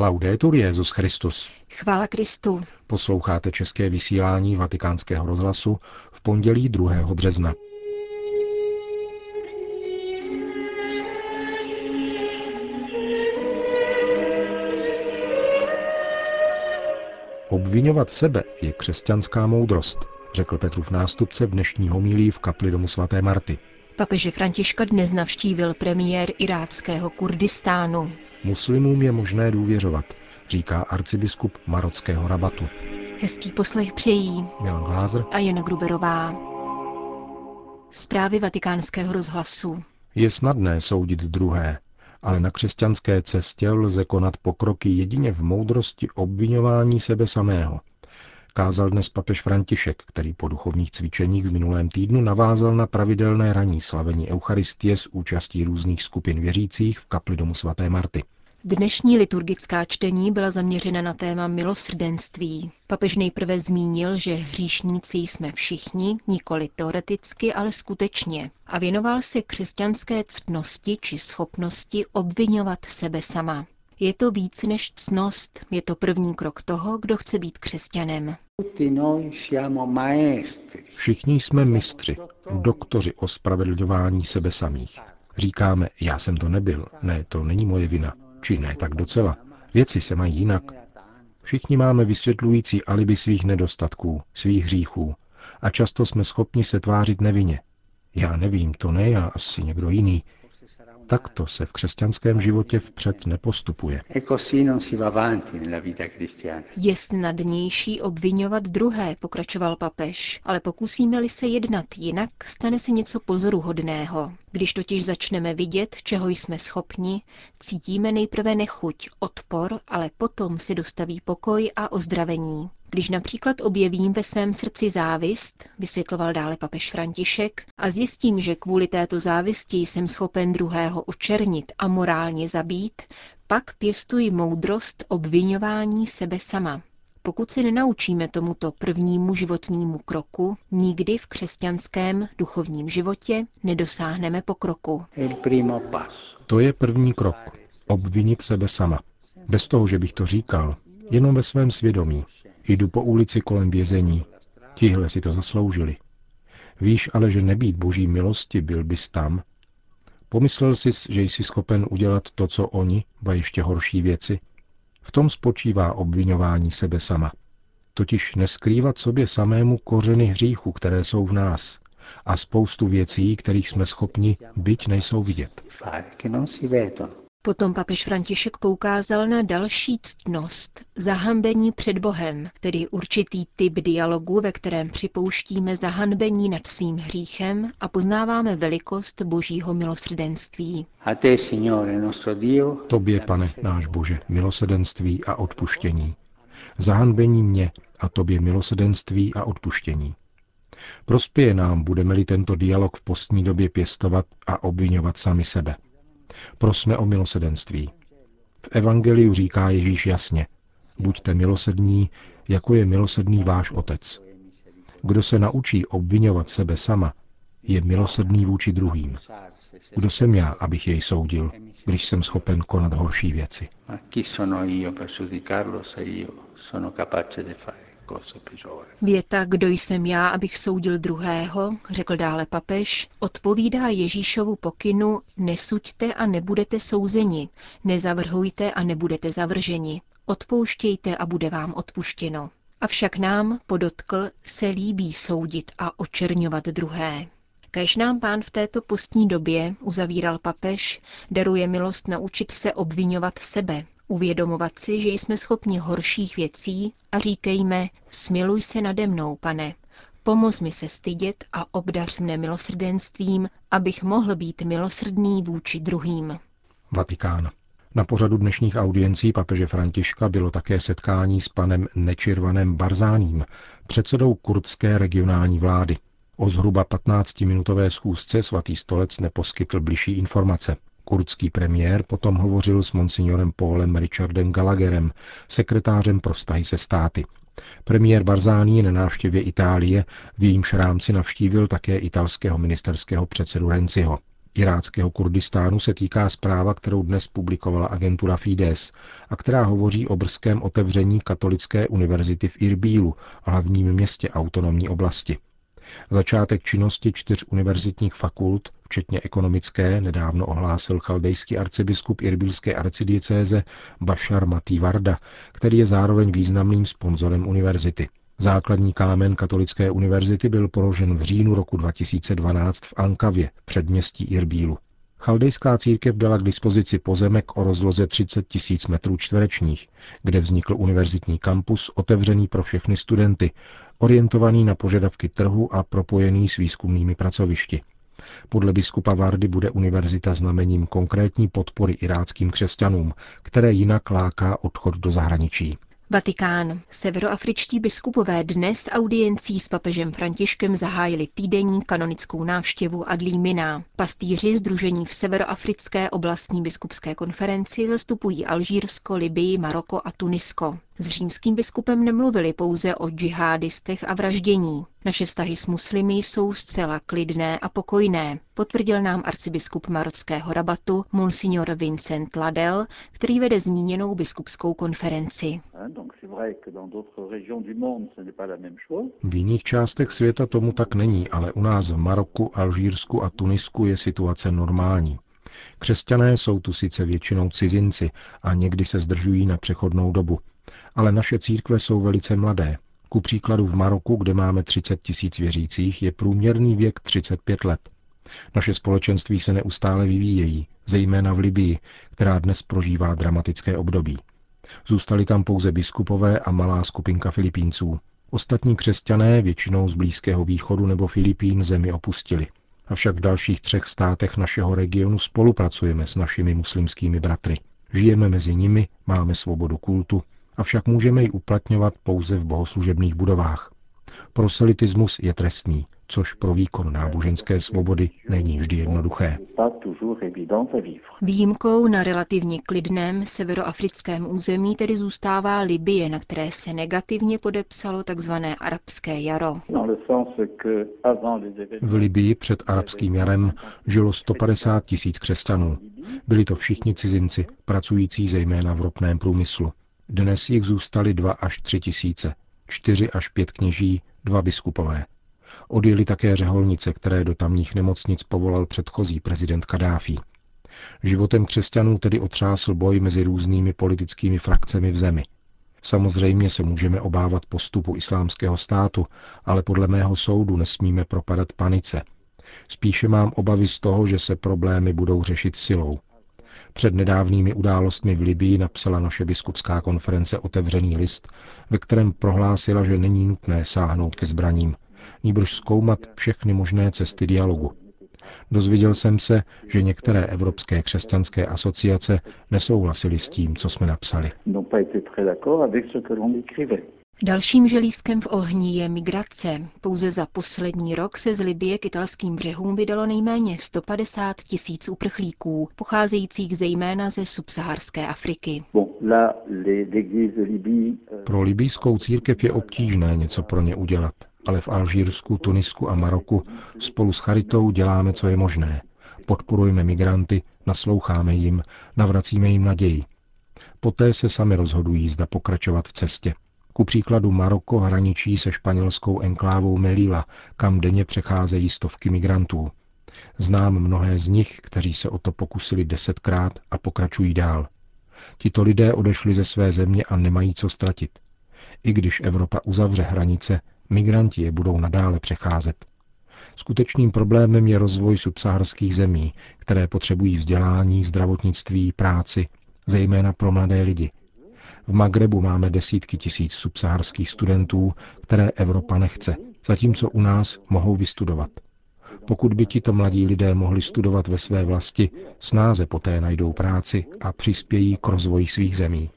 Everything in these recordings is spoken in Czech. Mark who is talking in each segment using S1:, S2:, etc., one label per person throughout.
S1: Laudetur Jezus Christus.
S2: Chvála Kristu.
S1: Posloucháte české vysílání Vatikánského rozhlasu v pondělí 2. března. Obvinovat sebe je křesťanská moudrost, řekl Petrův nástupce v dnešní homilí v kapli domu svaté Marty.
S2: Papeže Františka dnes navštívil premiér iráckého Kurdistánu.
S1: Muslimům je možné důvěřovat, říká arcibiskup marockého rabatu.
S2: Hezký poslech přejí
S1: Milan Glázer
S2: a Jana Gruberová. Zprávy vatikánského rozhlasu.
S1: Je snadné soudit druhé, ale na křesťanské cestě lze konat pokroky jedině v moudrosti obvinování sebe samého. Kázal dnes papež František, který po duchovních cvičeních v minulém týdnu navázal na pravidelné ranní slavení Eucharistie s účastí různých skupin věřících v kapli domu svaté Marty.
S2: Dnešní liturgická čtení byla zaměřena na téma milosrdenství. Papež nejprve zmínil, že hříšníci jsme všichni, nikoli teoreticky, ale skutečně. A věnoval se křesťanské ctnosti či schopnosti obvinovat sebe sama. Je to víc než ctnost, je to první krok toho, kdo chce být křesťanem.
S1: Všichni jsme mistři, doktoři ospravedlňování sebe samých. Říkáme, já jsem to nebyl, ne, to není moje vina, či ne tak docela. Věci se mají jinak. Všichni máme vysvětlující alibi svých nedostatků, svých hříchů a často jsme schopni se tvářit nevinně. Já nevím, to ne já, asi někdo jiný. Takto se v křesťanském životě vpřed nepostupuje.
S2: Je snadnější obvinovat druhé, pokračoval papež, ale pokusíme-li se jednat jinak, stane se něco pozoruhodného. Když totiž začneme vidět, čeho jsme schopni, cítíme nejprve nechuť, odpor, ale potom si dostaví pokoj a ozdravení. Když například objevím ve svém srdci závist, vysvětloval dále papež František, a zjistím, že kvůli této závisti jsem schopen druhého očernit a morálně zabít, pak pěstuji moudrost obvinování sebe sama. Pokud se nenaučíme tomuto prvnímu životnímu kroku, nikdy v křesťanském duchovním životě nedosáhneme pokroku.
S1: To je první krok. Obvinit sebe sama. Bez toho, že bych to říkal, jenom ve svém svědomí, Jdu po ulici kolem vězení. Tihle si to zasloužili. Víš ale, že nebýt boží milosti, byl bys tam. Pomyslel jsi, že jsi schopen udělat to, co oni, ba ještě horší věci? V tom spočívá obvinování sebe sama. Totiž neskrývat sobě samému kořeny hříchu, které jsou v nás, a spoustu věcí, kterých jsme schopni, byť nejsou vidět.
S2: Potom papež František poukázal na další ctnost, zahambení před Bohem, tedy určitý typ dialogu, ve kterém připouštíme zahanbení nad svým hříchem a poznáváme velikost božího milosrdenství.
S1: Tobě, pane, náš Bože, milosrdenství a odpuštění. Zahanbení mě a tobě milosrdenství a odpuštění. Prospěje nám, budeme-li tento dialog v postní době pěstovat a obvinovat sami sebe. Prosme o milosedenství. V Evangeliu říká Ježíš jasně, buďte milosední, jako je milosedný váš otec. Kdo se naučí obvinovat sebe sama, je milosedný vůči druhým. Kdo jsem já, abych jej soudil, když jsem schopen konat horší věci?
S2: Věta, kdo jsem já, abych soudil druhého, řekl dále papež, odpovídá Ježíšovu pokynu nesuďte a nebudete souzeni, nezavrhujte a nebudete zavrženi, odpouštějte a bude vám odpuštěno. Avšak nám, podotkl, se líbí soudit a očerňovat druhé. Kež nám pán v této postní době, uzavíral papež, daruje milost naučit se obvinovat sebe, Uvědomovat si, že jsme schopni horších věcí a říkejme, smiluj se nade mnou, pane, pomoz mi se stydět a obdař mne milosrdenstvím, abych mohl být milosrdný vůči druhým.
S1: Vatikán. Na pořadu dnešních audiencí papeže Františka bylo také setkání s panem Nečirvanem Barzáním, předsedou kurdské regionální vlády. O zhruba 15-minutové schůzce svatý stolec neposkytl bližší informace. Kurdský premiér potom hovořil s monsignorem Paulem Richardem Gallagherem, sekretářem pro vztahy se státy. Premiér Barzání na návštěvě Itálie, v jejímž rámci navštívil také italského ministerského předsedu Renciho. Iráckého Kurdistánu se týká zpráva, kterou dnes publikovala agentura Fides a která hovoří o brzkém otevření Katolické univerzity v Irbílu, hlavním městě autonomní oblasti. Začátek činnosti čtyř univerzitních fakult, včetně ekonomické, nedávno ohlásil chaldejský arcibiskup Irbilské arcidiecéze Bashar Matý Varda, který je zároveň významným sponzorem univerzity. Základní kámen Katolické univerzity byl položen v říjnu roku 2012 v Ankavě, předměstí Irbílu. Chaldejská církev dala k dispozici pozemek o rozloze 30 tisíc metrů čtverečních, kde vznikl univerzitní kampus otevřený pro všechny studenty, orientovaný na požadavky trhu a propojený s výzkumnými pracovišti. Podle biskupa Vardy bude univerzita znamením konkrétní podpory iráckým křesťanům, které jinak láká odchod do zahraničí.
S2: Vatikán. Severoafričtí biskupové dnes audiencí s papežem Františkem zahájili týdenní kanonickou návštěvu Adlí Mina. Pastýři Združení v Severoafrické oblastní biskupské konferenci zastupují Alžírsko, Libii, Maroko a Tunisko. S římským biskupem nemluvili pouze o džihádistech a vraždění. Naše vztahy s muslimy jsou zcela klidné a pokojné, potvrdil nám arcibiskup marockého rabatu Monsignor Vincent Ladel, který vede zmíněnou biskupskou konferenci.
S1: V jiných částech světa tomu tak není, ale u nás v Maroku, Alžírsku a Tunisku je situace normální. Křesťané jsou tu sice většinou cizinci a někdy se zdržují na přechodnou dobu, ale naše církve jsou velice mladé. Ku příkladu v Maroku, kde máme 30 tisíc věřících, je průměrný věk 35 let. Naše společenství se neustále vyvíjejí, zejména v Libii, která dnes prožívá dramatické období. Zůstali tam pouze biskupové a malá skupinka Filipínců. Ostatní křesťané, většinou z Blízkého východu nebo Filipín, zemi opustili. Avšak v dalších třech státech našeho regionu spolupracujeme s našimi muslimskými bratry. Žijeme mezi nimi, máme svobodu kultu, avšak můžeme ji uplatňovat pouze v bohoslužebných budovách. Proselitismus je trestný, což pro výkon náboženské svobody není vždy jednoduché.
S2: Výjimkou na relativně klidném severoafrickém území tedy zůstává Libye, na které se negativně podepsalo tzv. arabské jaro.
S1: V Libii před arabským jarem žilo 150 tisíc křesťanů. Byli to všichni cizinci, pracující zejména v ropném průmyslu. Dnes jich zůstali dva až tři tisíce, čtyři až pět kněží, dva biskupové. Odjeli také řeholnice, které do tamních nemocnic povolal předchozí prezident Kadáfí. Životem křesťanů tedy otřásl boj mezi různými politickými frakcemi v zemi. Samozřejmě se můžeme obávat postupu islámského státu, ale podle mého soudu nesmíme propadat panice. Spíše mám obavy z toho, že se problémy budou řešit silou. Před nedávnými událostmi v Libii napsala naše biskupská konference otevřený list, ve kterém prohlásila, že není nutné sáhnout ke zbraním, níbrž zkoumat všechny možné cesty dialogu. Dozvěděl jsem se, že některé evropské křesťanské asociace nesouhlasily s tím, co jsme napsali.
S2: Dalším želízkem v ohni je migrace. Pouze za poslední rok se z Libie k italským břehům vydalo nejméně 150 tisíc uprchlíků, pocházejících zejména ze subsaharské Afriky.
S1: Pro libijskou církev je obtížné něco pro ně udělat, ale v Alžírsku, Tunisku a Maroku spolu s Charitou děláme, co je možné. Podporujeme migranty, nasloucháme jim, navracíme jim naději. Poté se sami rozhodují, zda pokračovat v cestě. Ku příkladu Maroko hraničí se španělskou enklávou Melilla, kam denně přecházejí stovky migrantů. Znám mnohé z nich, kteří se o to pokusili desetkrát a pokračují dál. Tito lidé odešli ze své země a nemají co ztratit. I když Evropa uzavře hranice, migranti je budou nadále přecházet. Skutečným problémem je rozvoj subsaharských zemí, které potřebují vzdělání, zdravotnictví, práci, zejména pro mladé lidi. V Magrebu máme desítky tisíc subsaharských studentů, které Evropa nechce, zatímco u nás mohou vystudovat. Pokud by tito mladí lidé mohli studovat ve své vlasti, snáze poté najdou práci a přispějí k rozvoji svých zemí.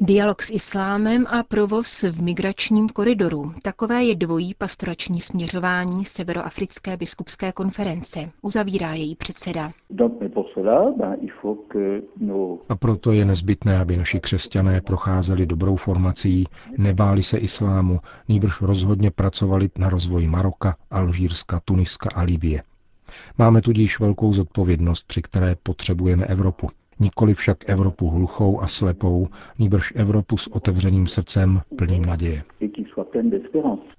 S2: Dialog s islámem a provoz v migračním koridoru. Takové je dvojí pastorační směřování Severoafrické biskupské konference. Uzavírá její předseda.
S1: A proto je nezbytné, aby naši křesťané procházeli dobrou formací, nebáli se islámu, nýbrž rozhodně pracovali na rozvoji Maroka, Alžírska, Tuniska a Libie. Máme tudíž velkou zodpovědnost, při které potřebujeme Evropu. Nikoli však Evropu hluchou a slepou, nýbrž Evropu s otevřeným srdcem, plným naděje.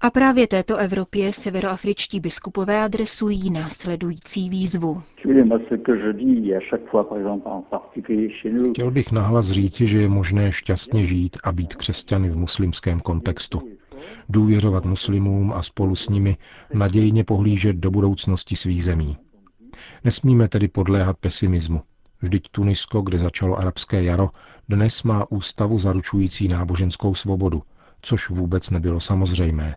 S2: A právě této Evropě severoafričtí biskupové adresují následující výzvu.
S1: Chtěl bych nahlas říci, že je možné šťastně žít a být křesťany v muslimském kontextu. Důvěřovat muslimům a spolu s nimi nadějně pohlížet do budoucnosti svých zemí. Nesmíme tedy podléhat pesimismu. Vždyť Tunisko, kde začalo arabské jaro, dnes má ústavu zaručující náboženskou svobodu, což vůbec nebylo samozřejmé.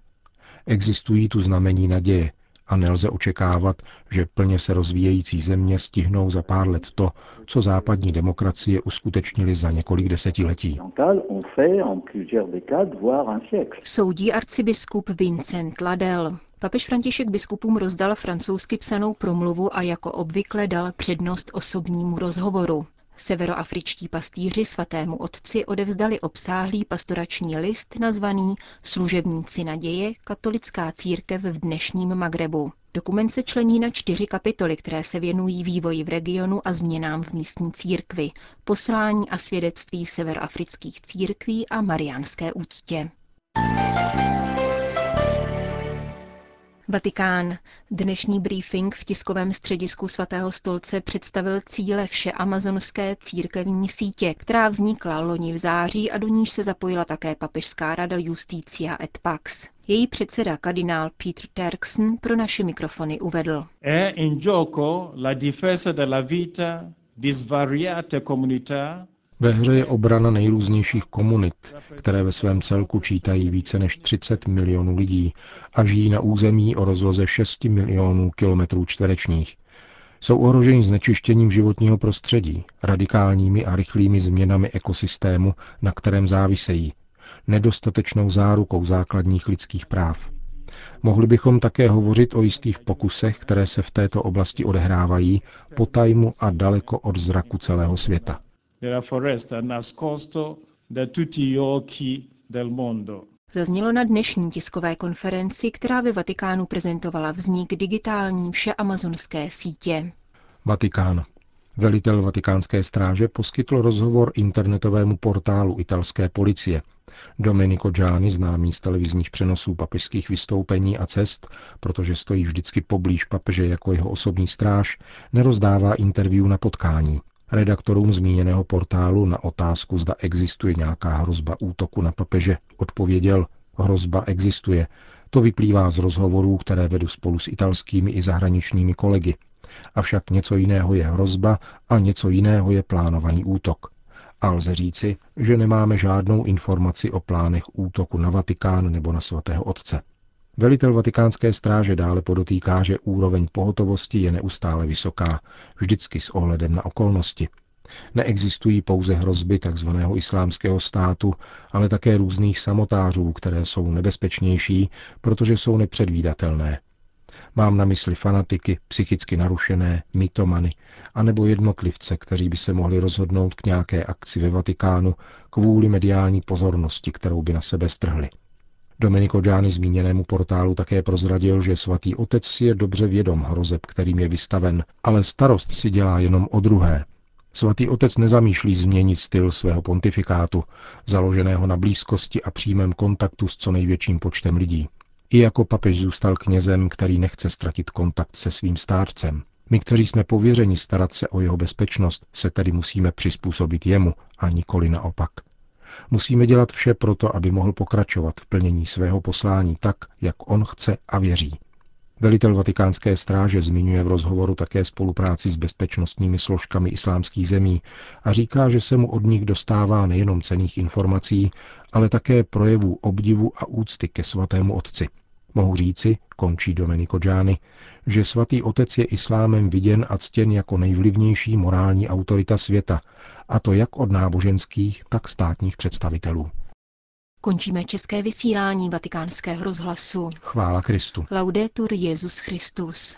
S1: Existují tu znamení naděje a nelze očekávat, že plně se rozvíjející země stihnou za pár let to, co západní demokracie uskutečnili za několik desetiletí.
S2: Soudí arcibiskup Vincent Ladel. Papež František biskupům rozdal francouzsky psanou promluvu a jako obvykle dal přednost osobnímu rozhovoru. Severoafričtí pastýři svatému otci odevzdali obsáhlý pastorační list nazvaný Služebníci naděje katolická církev v dnešním Magrebu. Dokument se člení na čtyři kapitoly, které se věnují vývoji v regionu a změnám v místní církvi, poslání a svědectví severoafrických církví a mariánské úctě. Vatikán. Dnešní briefing v tiskovém středisku svatého stolce představil cíle všeamazonské církevní sítě, která vznikla loni v září a do níž se zapojila také papežská rada Justícia et Pax. Její předseda kardinál Peter Terksen pro naše mikrofony uvedl.
S3: È in gioco la difesa della vita disvariate comunità
S1: ve hře je obrana nejrůznějších komunit, které ve svém celku čítají více než 30 milionů lidí a žijí na území o rozloze 6 milionů kilometrů čtverečních. Jsou ohroženi znečištěním životního prostředí, radikálními a rychlými změnami ekosystému, na kterém závisejí, nedostatečnou zárukou základních lidských práv. Mohli bychom také hovořit o jistých pokusech, které se v této oblasti odehrávají, po tajmu a daleko od zraku celého světa
S3: della foresta nascosto da tutti gli occhi del mondo.
S2: Zaznělo na dnešní tiskové konferenci, která ve Vatikánu prezentovala vznik digitální všeamazonské sítě.
S1: Vatikán. Velitel vatikánské stráže poskytl rozhovor internetovému portálu italské policie. Domenico Gianni, známý z televizních přenosů papežských vystoupení a cest, protože stojí vždycky poblíž papeže jako jeho osobní stráž, nerozdává interview na potkání. Redaktorům zmíněného portálu na otázku, zda existuje nějaká hrozba útoku na papeže, odpověděl, hrozba existuje. To vyplývá z rozhovorů, které vedu spolu s italskými i zahraničními kolegy. Avšak něco jiného je hrozba a něco jiného je plánovaný útok. A lze říci, že nemáme žádnou informaci o plánech útoku na Vatikán nebo na svatého otce. Velitel vatikánské stráže dále podotýká, že úroveň pohotovosti je neustále vysoká, vždycky s ohledem na okolnosti. Neexistují pouze hrozby tzv. islámského státu, ale také různých samotářů, které jsou nebezpečnější, protože jsou nepředvídatelné. Mám na mysli fanatiky, psychicky narušené, mytomany, anebo jednotlivce, kteří by se mohli rozhodnout k nějaké akci ve Vatikánu kvůli mediální pozornosti, kterou by na sebe strhli. Domenico Gianni zmíněnému portálu také prozradil, že svatý otec si je dobře vědom hrozeb, kterým je vystaven, ale starost si dělá jenom o druhé. Svatý otec nezamýšlí změnit styl svého pontifikátu, založeného na blízkosti a přímém kontaktu s co největším počtem lidí. I jako papež zůstal knězem, který nechce ztratit kontakt se svým stárcem. My, kteří jsme pověřeni starat se o jeho bezpečnost, se tedy musíme přizpůsobit jemu a nikoli naopak. Musíme dělat vše proto, aby mohl pokračovat v plnění svého poslání tak, jak on chce a věří. Velitel vatikánské stráže zmiňuje v rozhovoru také spolupráci s bezpečnostními složkami islámských zemí a říká, že se mu od nich dostává nejenom cených informací, ale také projevů obdivu a úcty ke svatému otci. Mohu říci, končí Domenico Gianni, že svatý otec je islámem viděn a ctěn jako nejvlivnější morální autorita světa, a to jak od náboženských, tak státních představitelů.
S2: Končíme české vysílání vatikánského rozhlasu.
S1: Chvála Kristu.
S2: Laudetur Jezus Christus.